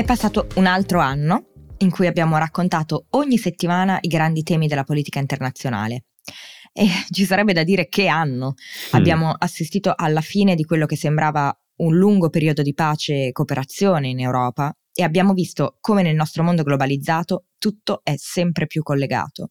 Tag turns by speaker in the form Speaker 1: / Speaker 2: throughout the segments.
Speaker 1: È passato un altro anno in cui abbiamo raccontato ogni settimana i grandi temi della politica internazionale. E ci sarebbe da dire che anno. Mm. Abbiamo assistito alla fine di quello che sembrava un lungo periodo di pace e cooperazione in Europa e abbiamo visto come nel nostro mondo globalizzato tutto è sempre più collegato.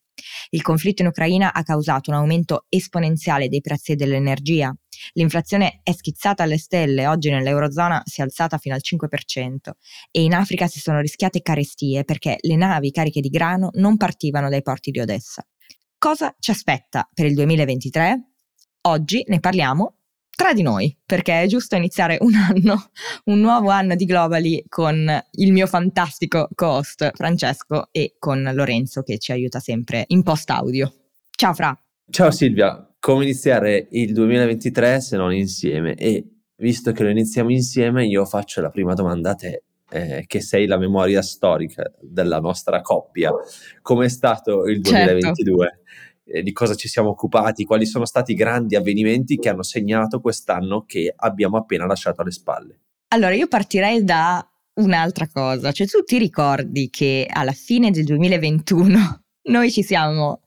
Speaker 1: Il conflitto in Ucraina ha causato un aumento esponenziale dei prezzi dell'energia. L'inflazione è schizzata alle stelle, oggi nell'Eurozona si è alzata fino al 5% e in Africa si sono rischiate carestie perché le navi cariche di grano non partivano dai porti di Odessa. Cosa ci aspetta per il 2023? Oggi ne parliamo tra di noi, perché è giusto iniziare un anno, un nuovo anno di Globally con il mio fantastico co-host Francesco e con Lorenzo che ci aiuta sempre in post audio. Ciao Fra.
Speaker 2: Ciao Silvia, come iniziare il 2023 se non insieme? E visto che lo iniziamo insieme, io faccio la prima domanda a te. Eh, che sei la memoria storica della nostra coppia. Com'è stato il 2022? Certo eh, di cosa ci siamo occupati, quali sono stati i grandi avvenimenti che hanno segnato quest'anno che abbiamo appena lasciato alle spalle.
Speaker 1: Allora, io partirei da un'altra cosa, cioè tu ti ricordi che alla fine del 2021 noi ci siamo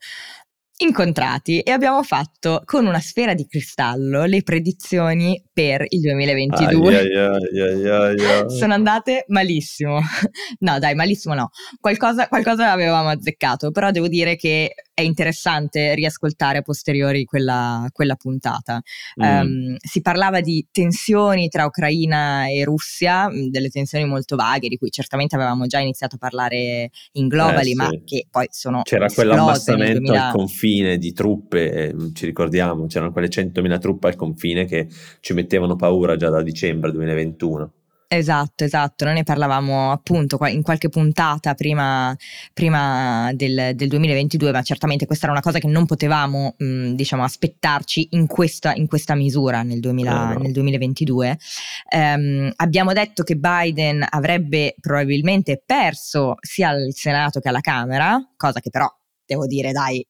Speaker 1: incontrati e abbiamo fatto con una sfera di cristallo le predizioni per il 2022. Ai, ai, ai, Sono andate malissimo. No, dai, malissimo no. Qualcosa, qualcosa avevamo azzeccato, però devo dire che è interessante riascoltare a posteriori quella, quella puntata. Mm. Um, si parlava di tensioni tra Ucraina e Russia, mm, delle tensioni molto vaghe, di cui certamente avevamo già iniziato a parlare in Globally, eh, sì. ma che poi sono.
Speaker 2: C'era quell'abbassamento 2000... al confine di truppe, eh, ci ricordiamo, c'erano quelle 100.000 truppe al confine che ci mettevano paura già da dicembre 2021.
Speaker 1: Esatto, esatto, noi ne parlavamo appunto in qualche puntata prima, prima del, del, 2022, ma certamente questa era una cosa che non potevamo mh, diciamo aspettarci in questa, in questa misura nel, 2000, oh no. nel 2022. Um, abbiamo detto che Biden avrebbe probabilmente perso sia al Senato che alla Camera, cosa che però devo dire dai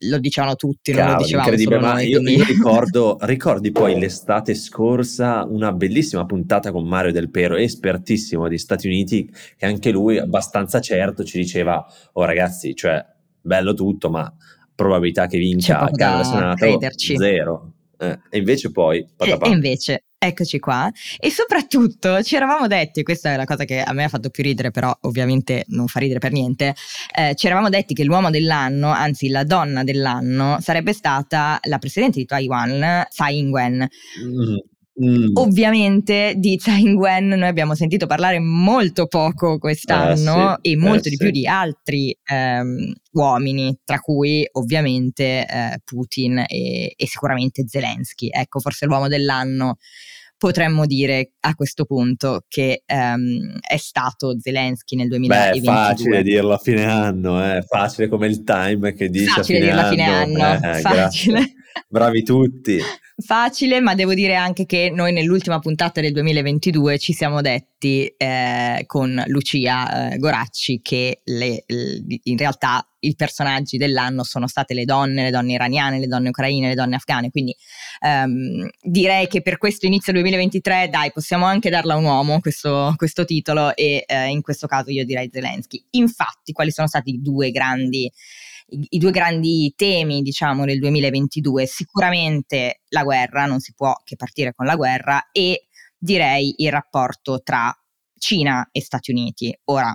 Speaker 1: lo dicevano tutti, Cavolo, non lo dicevamo incredibile,
Speaker 2: ma io, io ricordo, ricordi poi l'estate scorsa una bellissima puntata con Mario Del Pero, espertissimo degli Stati Uniti, che anche lui abbastanza certo ci diceva, oh ragazzi, cioè bello tutto, ma probabilità che vinca Camera Senato crederci. zero. Eh, e invece poi...
Speaker 1: E, e invece Eccoci qua. E soprattutto ci eravamo detti, questa è la cosa che a me ha fatto più ridere, però ovviamente non fa ridere per niente, eh, ci eravamo detti che l'uomo dell'anno, anzi la donna dell'anno, sarebbe stata la presidente di Taiwan, Tsai Ing-wen. Mm. Mm. Ovviamente di Tsai Ing-wen noi abbiamo sentito parlare molto poco quest'anno eh sì, e molto eh di sì. più di altri ehm, uomini, tra cui ovviamente eh, Putin e, e, sicuramente Zelensky. Ecco, forse l'uomo dell'anno potremmo dire a questo punto che ehm, è stato Zelensky nel 2022.
Speaker 2: Beh, è facile dirlo a fine anno, è eh? facile come il time che dice facile a fine anno. Fine anno. Eh, facile. Bravi tutti.
Speaker 1: Facile, ma devo dire anche che noi nell'ultima puntata del 2022 ci siamo detti eh, con Lucia eh, Goracci che le, le, in realtà i personaggi dell'anno sono state le donne, le donne iraniane, le donne ucraine, le donne afghane. Quindi ehm, direi che per questo inizio 2023, dai, possiamo anche darla a un uomo questo, questo titolo e eh, in questo caso io direi Zelensky. Infatti, quali sono stati i due grandi i, i due grandi temi, diciamo, del 2022. Sicuramente la guerra, non si può che partire con la guerra, e direi il rapporto tra Cina e Stati Uniti. Ora,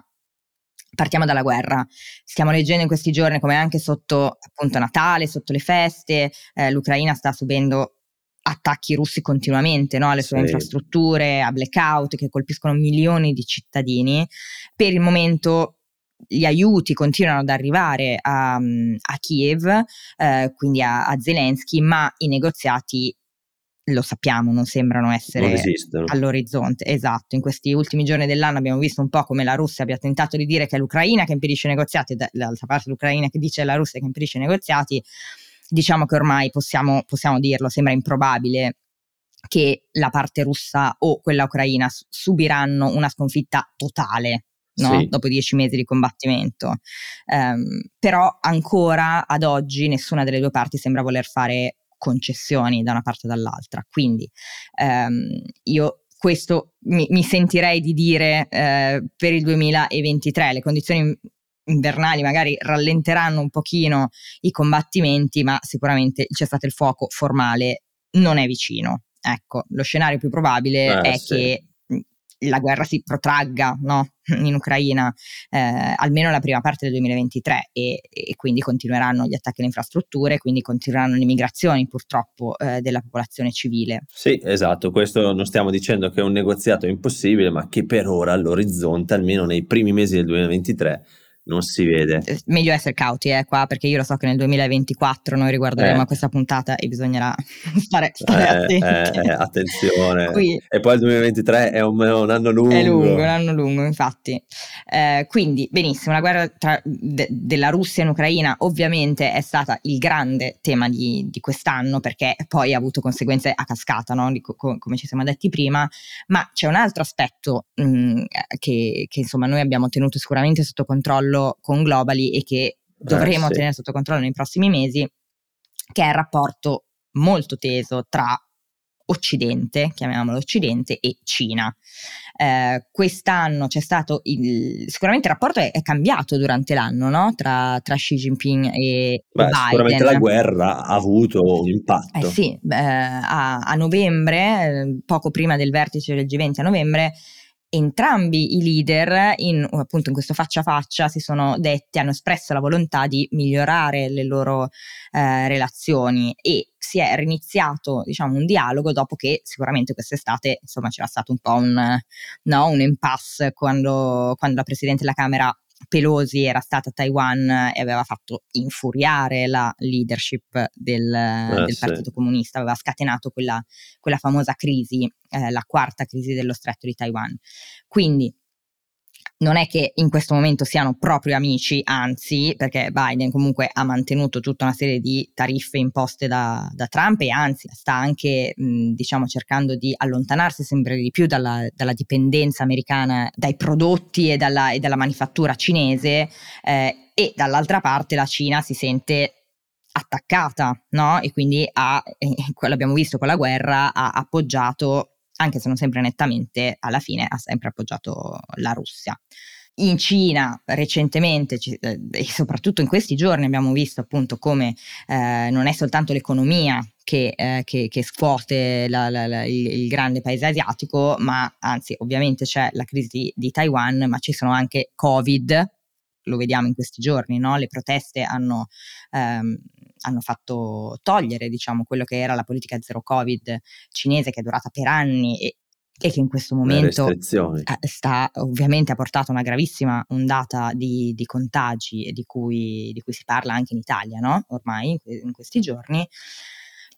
Speaker 1: partiamo dalla guerra. Stiamo leggendo in questi giorni come anche sotto appunto Natale, sotto le feste, eh, l'Ucraina sta subendo attacchi russi continuamente no? alle sue sì. infrastrutture, a blackout che colpiscono milioni di cittadini. Per il momento gli aiuti continuano ad arrivare a, a Kiev, eh, quindi a, a, Zelensky, ma i negoziati lo sappiamo, non sembrano essere non all'orizzonte. Esatto, in questi ultimi giorni dell'anno abbiamo visto un po' come la Russia abbia tentato di dire che è l'Ucraina che impedisce i negoziati, e dall'altra parte l'Ucraina che dice è la Russia che impedisce i negoziati. Diciamo che ormai possiamo, possiamo dirlo, sembra improbabile che la parte russa o quella ucraina subiranno una sconfitta totale No? Sì. dopo dieci mesi di combattimento. Um, però ancora ad oggi nessuna delle due parti sembra voler fare concessioni da una parte o dall'altra. Quindi um, io questo mi, mi, sentirei di dire uh, per il 2023 le condizioni invernali magari rallenteranno un pochino i combattimenti, ma sicuramente il cessate il fuoco formale non è vicino. Ecco, lo scenario più probabile eh, è sì. che la guerra si protragga no? in Ucraina eh, almeno la prima parte del 2023 e, e, quindi continueranno gli attacchi alle infrastrutture, quindi continueranno le migrazioni purtroppo eh, della popolazione civile.
Speaker 2: Sì, esatto, questo non stiamo dicendo che è un negoziato impossibile, ma che per ora all'orizzonte, almeno nei primi mesi del 2023, non si vede.
Speaker 1: Eh, meglio essere cauti eh, qua, perché io lo so che nel 2024 noi riguarderemo eh. questa puntata e bisognerà stare, stare
Speaker 2: eh, attenti. Eh, attenzione. Qui. E poi il 2023 è un, un, anno lungo.
Speaker 1: È lungo, un anno lungo, infatti. Eh, quindi, benissimo, la guerra tra, de, della Russia in Ucraina ovviamente è stata il grande tema di, di quest'anno, perché poi ha avuto conseguenze a cascata, no? di, co, come ci siamo detti prima, ma c'è un altro aspetto mh, che, che insomma noi abbiamo tenuto sicuramente sotto controllo controllo con Globally e che dovremo eh, sì. tenere sotto controllo nei prossimi mesi, che è il rapporto molto teso tra Occidente, chiamiamolo Occidente, e Cina. Eh, quest'anno c'è stato il, sicuramente il rapporto è, è cambiato durante l'anno no? tra, tra, Xi Jinping e Beh, Biden.
Speaker 2: Sicuramente la guerra ha avuto un impatto.
Speaker 1: Eh sì, eh, a, a, novembre, poco prima del vertice del G20 a novembre, entrambi i leader, in, appunto in questo faccia a faccia, si sono detti, hanno espresso la volontà di migliorare le loro eh, relazioni e si è riniziato diciamo, un dialogo dopo che sicuramente quest'estate insomma, c'era stato un po' un, no, un impasse quando, quando la Presidente della Camera Pelosi era stata a Taiwan e aveva fatto infuriare la leadership del, eh, del Partito Comunista, aveva scatenato quella, quella famosa crisi, eh, la quarta crisi dello stretto di Taiwan. Quindi non è che in questo momento siano proprio amici, anzi, perché Biden comunque ha mantenuto tutta una serie di tariffe imposte da, da Trump e anzi sta anche, mh, diciamo, cercando di allontanarsi sempre di più dalla, dalla dipendenza americana dai prodotti e dalla, e dalla manifattura cinese eh, e dall'altra parte la Cina si sente attaccata, no? E quindi ha, eh, l'abbiamo visto con la guerra, ha appoggiato anche se non sempre nettamente, alla fine ha sempre appoggiato la Russia. In Cina recentemente eh, e soprattutto in questi giorni abbiamo visto appunto come eh, non è soltanto l'economia che, eh, che, che scuote la, la, la, il, il, grande paese asiatico, ma anzi ovviamente c'è la crisi di, di Taiwan, ma ci sono anche Covid, lo vediamo in questi giorni, no? le proteste hanno, ehm, hanno fatto togliere diciamo, quello che era la politica zero covid cinese che è durata per anni e, e che in questo momento eh, sta ovviamente ha portato una gravissima ondata di, di contagi di cui, di cui, si parla anche in Italia no? ormai in questi giorni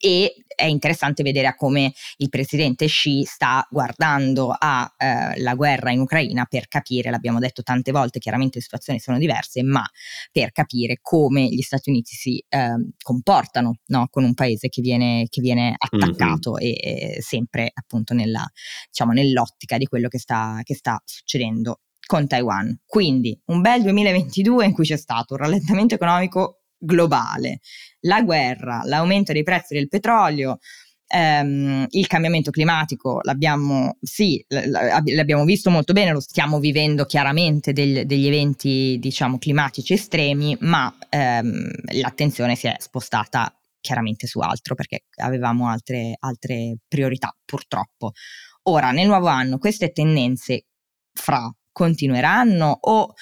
Speaker 1: e è interessante vedere a come il presidente Xi sta guardando alla eh, guerra in Ucraina per capire, l'abbiamo detto tante volte, chiaramente le situazioni sono diverse, ma per capire come gli Stati Uniti si eh, comportano no? con un paese che viene, che viene attaccato mm-hmm. e, e, sempre appunto nella, diciamo, nell'ottica di quello che sta, che sta succedendo con Taiwan. Quindi un bel 2022 in cui c'è stato un rallentamento economico globale, la guerra, l'aumento dei prezzi del petrolio, ehm, il cambiamento climatico l'abbiamo, sì, l'abbiamo visto molto bene, lo stiamo vivendo chiaramente degli, degli eventi diciamo climatici estremi, ma ehm, l'attenzione si è spostata chiaramente su altro perché avevamo altre, altre priorità purtroppo. Ora, nel nuovo anno, queste tendenze fra continueranno o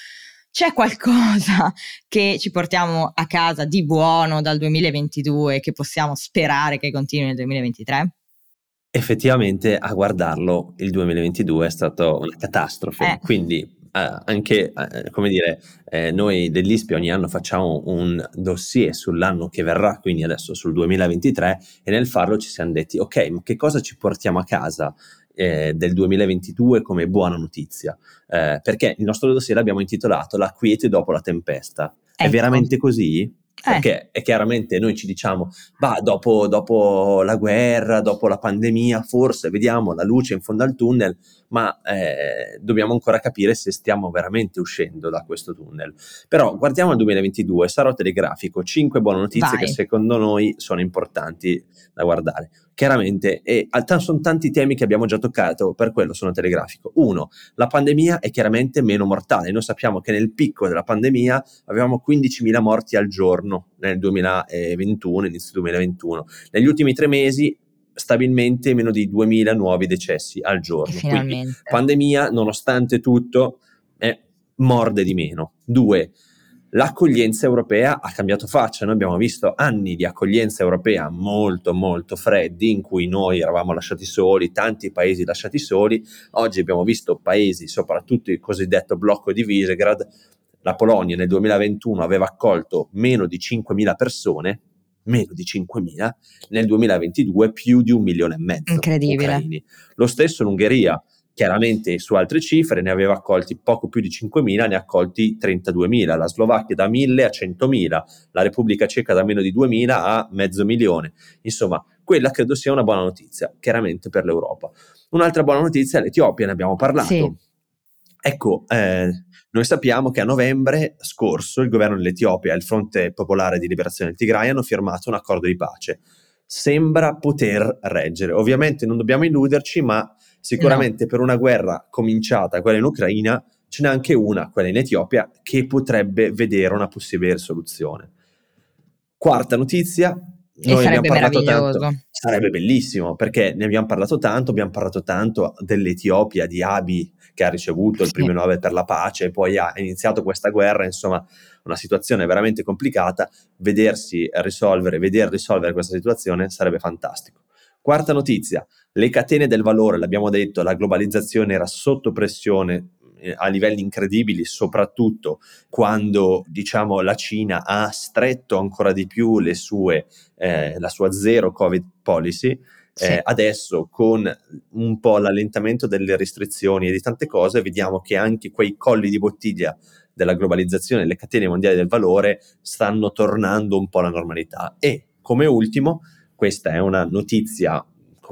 Speaker 1: c'è qualcosa che ci portiamo a casa di buono dal 2022 che possiamo sperare che continui nel 2023?
Speaker 2: Effettivamente a guardarlo il 2022 è stata una catastrofe, eh. quindi anche, eh, come dire, eh, noi dell'ISPI ogni anno facciamo un dossier sull'anno che verrà, quindi adesso sul 2023, e nel farlo ci siamo detti, ok, ma che cosa ci portiamo a casa eh, del 2022 come buona notizia? Eh, perché il nostro dossier l'abbiamo intitolato La quiete dopo la tempesta. Ecco. È veramente così? Eh. Perché è chiaramente noi ci diciamo, bah, dopo, dopo, la guerra, dopo la pandemia, forse vediamo la luce in fondo al tunnel, ma eh, dobbiamo ancora capire se stiamo veramente uscendo da questo tunnel. Però guardiamo al 2022, sarò telegrafico, 5 buone notizie Vai. che secondo noi sono importanti da guardare. Chiaramente, e sono tanti temi che abbiamo già toccato, per quello sono telegrafico. Uno, la pandemia è chiaramente meno mortale. Noi sappiamo che nel picco della pandemia avevamo 15.000 morti al giorno nel 2021, inizio 2021. Negli ultimi tre mesi stabilmente meno di 2000 nuovi decessi al giorno. Quindi pandemia, nonostante tutto, è morde di meno. Due, l'accoglienza europea ha cambiato faccia. Noi abbiamo visto anni di accoglienza europea molto, molto freddi, in cui noi eravamo lasciati soli, tanti paesi lasciati soli. Oggi abbiamo visto paesi, soprattutto il cosiddetto blocco di Visegrad. La Polonia nel 2021 aveva accolto meno di 5.000 persone, meno di 5.000, nel 2022 più di un milione e mezzo.
Speaker 1: Incredibile.
Speaker 2: Ucraini. Lo stesso l'Ungheria, chiaramente su altre cifre, ne aveva accolti poco più di 5.000, ne ha accolti 32.000, la Slovacchia da 1.000 a 100.000, la Repubblica Ceca da meno di 2.000 a mezzo milione. Insomma, quella credo sia una buona notizia, chiaramente per l'Europa. Un'altra buona notizia è l'Etiopia, ne abbiamo parlato. Sì. Ecco, eh, noi sappiamo che a novembre scorso il governo dell'Etiopia e il Fronte Popolare di Liberazione del Tigray hanno firmato un accordo di pace. Sembra poter reggere. Ovviamente non dobbiamo illuderci, ma sicuramente no. per una guerra cominciata, quella in Ucraina, ce n'è anche una, quella in Etiopia, che potrebbe vedere una possibile soluzione. Quarta notizia,
Speaker 1: e Noi sarebbe meraviglioso.
Speaker 2: Tanto, sarebbe bellissimo perché ne abbiamo parlato tanto, abbiamo parlato tanto dell'Etiopia, di Abi che ha ricevuto il premio Nobel per la pace e poi ha iniziato questa guerra, insomma una situazione veramente complicata, vedersi risolvere, vedere risolvere questa situazione sarebbe fantastico. Quarta notizia, le catene del valore, l'abbiamo detto, la globalizzazione era sotto pressione eh, a livelli incredibili, soprattutto quando diciamo, la Cina ha stretto ancora di più sue, eh, la sua zero Covid policy. Sì. Eh, adesso con un po' l'allentamento delle restrizioni e di tante cose vediamo che anche quei colli di bottiglia della globalizzazione, le catene mondiali del valore stanno tornando un po' alla normalità. E come ultimo, questa è una notizia,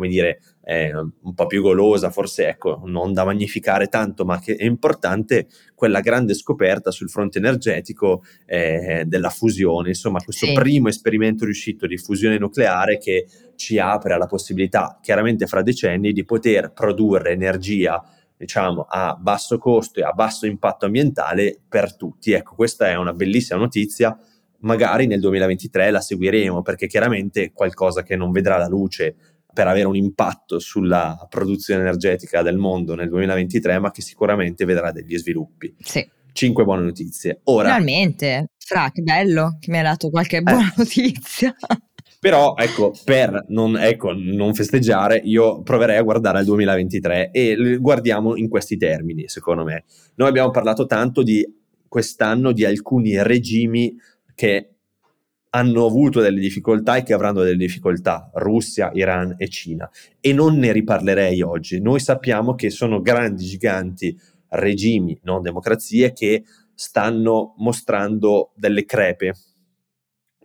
Speaker 2: come dire, eh, un po' più golosa, forse ecco, non da magnificare tanto, ma che è importante quella grande scoperta sul fronte energetico eh, della fusione, insomma, questo sì. primo esperimento riuscito di fusione nucleare che ci apre alla possibilità, chiaramente fra decenni, di poter produrre energia diciamo a basso costo e a basso impatto ambientale per tutti. Ecco, questa è una bellissima notizia. Magari nel 2023 la seguiremo perché chiaramente qualcosa che non vedrà la luce per avere un impatto sulla produzione energetica del mondo nel 2023, ma che sicuramente vedrà degli sviluppi.
Speaker 1: Sì.
Speaker 2: Cinque buone notizie. Ora,
Speaker 1: Finalmente, Fra, che bello che mi hai dato qualche eh. buona eh. notizia.
Speaker 2: Però, ecco, per non, ecco, non, festeggiare, io proverei a guardare al 2023 e guardiamo in questi termini, secondo me. Noi abbiamo parlato tanto di quest'anno di alcuni regimi che hanno avuto delle difficoltà e che avranno delle difficoltà, Russia, Iran e Cina. E non ne riparlerei oggi. Noi sappiamo che sono grandi, giganti regimi, non democrazie, che stanno mostrando delle crepe.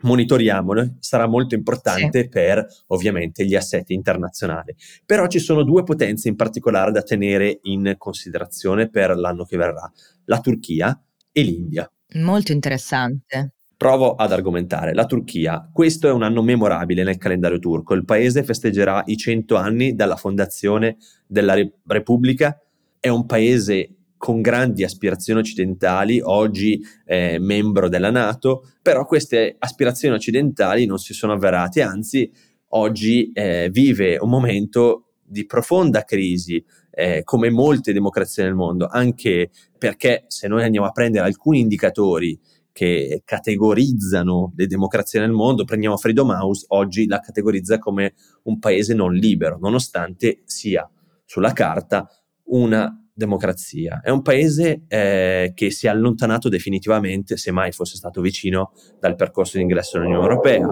Speaker 2: Monitoriamole, sarà molto importante sì. per ovviamente gli assetti internazionali. Però ci sono due potenze in particolare da tenere in considerazione per l'anno che verrà, la Turchia e l'India.
Speaker 1: Molto interessante.
Speaker 2: Provo ad argomentare. La Turchia, questo è un anno memorabile nel calendario turco. Il paese festeggerà i 100 anni dalla fondazione della Repubblica. È un paese con grandi aspirazioni occidentali, oggi è membro della Nato, però queste aspirazioni occidentali non si sono avverate, anzi oggi eh, vive un momento di profonda crisi, eh, come molte democrazie nel mondo, anche perché se noi andiamo a prendere alcuni indicatori che categorizzano le democrazie nel mondo, prendiamo Freedom House, oggi la categorizza come un paese non libero, nonostante sia sulla carta una democrazia, è un paese eh, che si è allontanato definitivamente, se mai fosse stato vicino, dal percorso di ingresso nell'Unione Europea,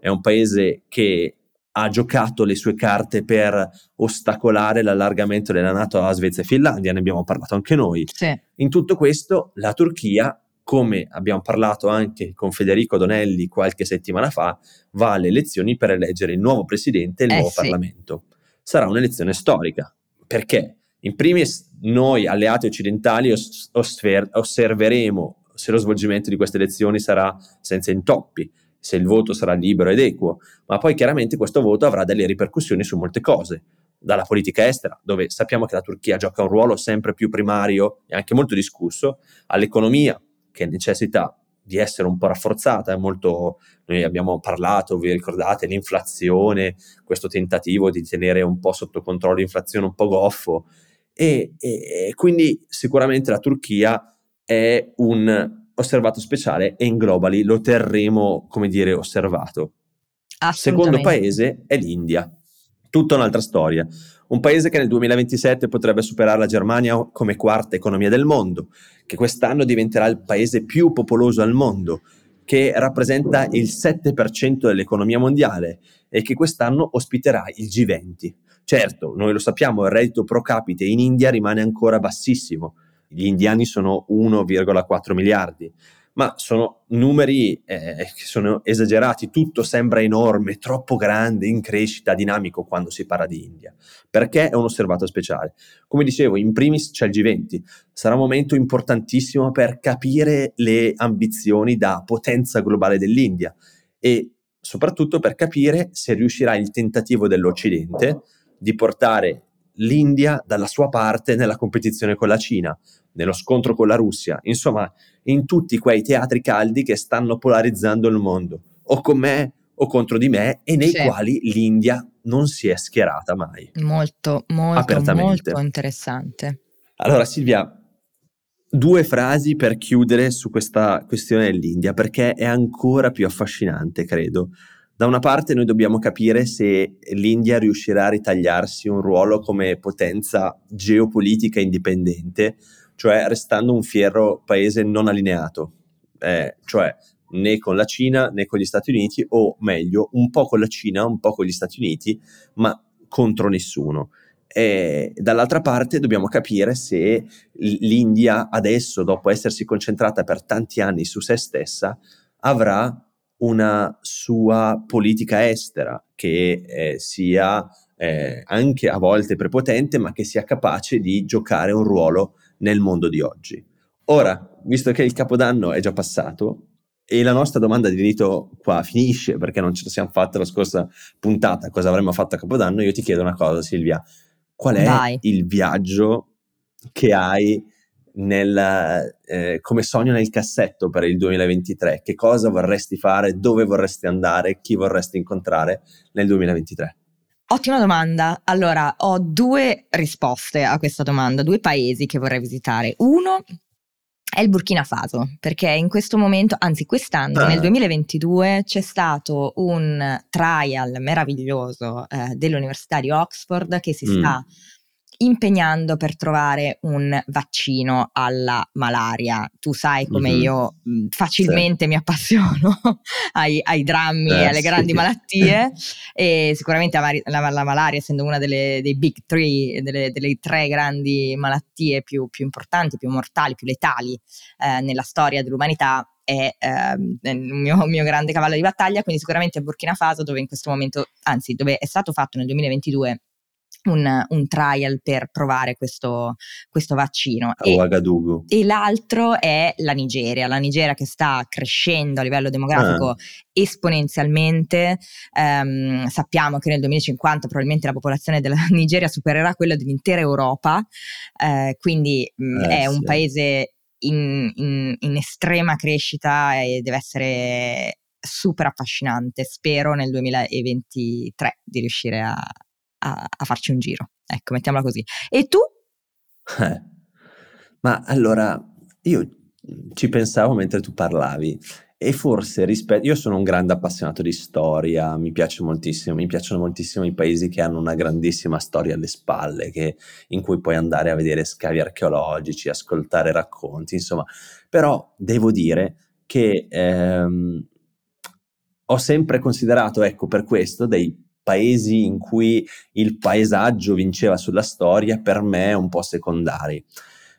Speaker 2: è un paese che ha giocato le sue carte per ostacolare l'allargamento della Nato a Svezia e Finlandia, ne abbiamo parlato anche noi.
Speaker 1: Sì.
Speaker 2: In tutto questo la Turchia, come abbiamo parlato anche con Federico Donelli qualche settimana fa, va alle elezioni per eleggere il nuovo presidente e il
Speaker 1: eh
Speaker 2: nuovo
Speaker 1: sì.
Speaker 2: Parlamento. Sarà un'elezione storica. Perché? In primis noi alleati occidentali os- osfer- osserveremo se lo svolgimento di queste elezioni sarà senza intoppi, se il voto sarà libero ed equo, ma poi chiaramente questo voto avrà delle ripercussioni su molte cose, dalla politica estera, dove sappiamo che la Turchia gioca un ruolo sempre più primario e anche molto discusso, all'economia, che necessita di essere un po' rafforzata, è molto, noi abbiamo parlato, vi ricordate, l'inflazione, questo tentativo di tenere un po' sotto controllo l'inflazione un po' goffo, e, e, e quindi sicuramente la Turchia è un osservato speciale e in globally lo terremo, come dire, osservato. Secondo paese è l'India. Tutta un'altra storia. Un paese che nel 2027 potrebbe superare la Germania come quarta economia del mondo, che quest'anno diventerà il paese più popoloso al mondo, che rappresenta il 7% dell'economia mondiale e che quest'anno ospiterà il G20. Certo, noi lo sappiamo, il reddito pro capite in India rimane ancora bassissimo, gli indiani sono 1,4 miliardi, ma sono numeri eh, che sono esagerati, tutto sembra enorme, troppo grande, in crescita, dinamico quando si parla di India, perché è un osservato speciale. Come dicevo, in primis c'è il G20, sarà un momento importantissimo per capire le ambizioni da potenza globale dell'India e soprattutto per capire se riuscirà il tentativo dell'Occidente di portare l'India dalla sua parte nella competizione con la Cina, nello scontro con la Russia, insomma, in tutti quei teatri caldi che stanno polarizzando il mondo, o con me o contro di me, e nei sì. quali l'India non si è schierata mai.
Speaker 1: Molto, molto, molto interessante.
Speaker 2: Allora, Silvia, due frasi per chiudere su questa questione dell'India, perché è ancora più affascinante, credo. Da una parte noi dobbiamo capire se l'India riuscirà a ritagliarsi un ruolo come potenza geopolitica indipendente, cioè restando un fiero paese non allineato, eh, cioè né con la Cina né con gli Stati Uniti, o meglio, un po' con la Cina, un po' con gli Stati Uniti, ma contro nessuno. E dall'altra parte dobbiamo capire se l'India adesso, dopo essersi concentrata per tanti anni su se stessa, avrà una sua politica estera che eh, sia eh, anche a volte prepotente, ma che sia capace di giocare un ruolo nel mondo di oggi. Ora, visto che il capodanno è già passato e la nostra domanda di rito qua finisce perché non ce la siamo fatta la scorsa puntata, cosa avremmo fatto a capodanno, io ti chiedo una cosa Silvia, qual è
Speaker 1: Vai.
Speaker 2: il viaggio che hai nel, eh, come sogno nel cassetto per il 2023? Che cosa vorresti fare? Dove vorresti andare? Chi vorresti incontrare nel 2023?
Speaker 1: Ottima domanda. Allora, ho due risposte a questa domanda, due paesi che vorrei visitare. Uno è il Burkina Faso, perché in questo momento, anzi quest'anno, ah. nel 2022, c'è stato un trial meraviglioso eh, dell'Università di Oxford che si mm. sta impegnando per trovare un vaccino alla malaria. Tu sai come mm-hmm. io mh, facilmente sì. mi appassiono ai, ai, drammi eh, e alle grandi sì. malattie e sicuramente la, la, la, malaria essendo una delle, dei big three, delle, delle tre grandi malattie più, più, importanti, più mortali, più letali eh, nella storia dell'umanità, è eh, il mio, mio, grande cavallo di battaglia, quindi sicuramente Burkina Faso dove in questo momento, anzi dove è stato fatto nel 2022 un, un, trial per provare questo, questo vaccino.
Speaker 2: E,
Speaker 1: e, l'altro è la Nigeria, la Nigeria che sta crescendo a livello demografico ah. esponenzialmente. Um, sappiamo che nel 2050 probabilmente la popolazione della Nigeria supererà quella dell'intera Europa, uh, quindi mh, eh, è un paese in, in, in estrema crescita e deve essere super affascinante. Spero nel 2023 di riuscire a, a, a farci un giro. Ecco, mettiamola così. E tu?
Speaker 2: Eh, ma allora, io ci pensavo mentre tu parlavi e forse rispetto, io sono un grande appassionato di storia, mi piace moltissimo, mi piacciono moltissimo i paesi che hanno una grandissima storia alle spalle, che, in cui puoi andare a vedere scavi archeologici, ascoltare racconti, insomma, però devo dire che ehm, ho sempre considerato, ecco, per questo, dei paesi in cui il paesaggio vinceva sulla storia, per me un po' secondari.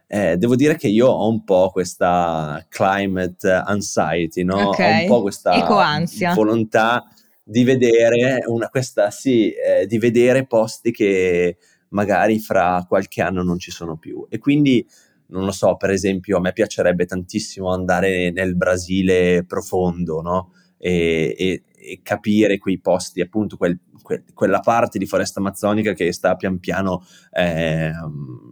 Speaker 2: Eh, devo dire che io ho un po' questa climate anxiety, no?
Speaker 1: Okay.
Speaker 2: Ho un po' questa
Speaker 1: Ecoansia.
Speaker 2: volontà di vedere, una, questa, sì, eh, di vedere posti che magari fra qualche anno non ci sono più. E quindi, non lo so, per esempio, a me piacerebbe tantissimo andare nel Brasile profondo, no? E, e, e capire quei posti, appunto, quel que- quella parte di foresta amazzonica che sta pian piano eh,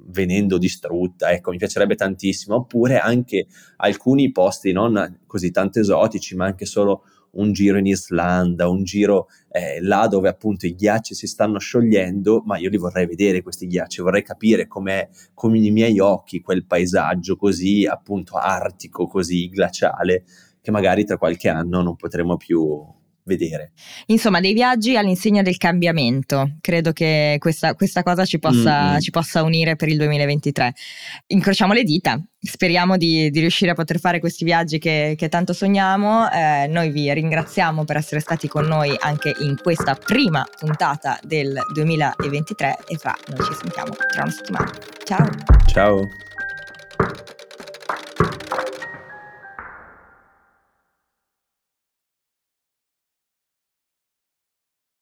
Speaker 2: venendo distrutta. Ecco, mi piacerebbe tantissimo. Oppure anche alcuni posti non così tanto esotici, ma anche solo un giro in Islanda, un giro eh, là dove appunto i ghiacci si stanno sciogliendo, ma io li vorrei vedere questi ghiacci, vorrei capire com'è, come i miei occhi, quel paesaggio così appunto artico, così glaciale, che magari tra qualche anno non potremo più vedere.
Speaker 1: Insomma, dei viaggi all'insegna del cambiamento. Credo che questa, questa cosa ci possa, ci possa, unire per il 2023. Incrociamo le dita. Speriamo di, di riuscire a poter fare questi viaggi che, che tanto sogniamo. Eh, noi vi ringraziamo per essere stati con noi anche in questa prima puntata del 2023 e fra noi ci sentiamo tra una settimana. Ciao.
Speaker 2: Ciao.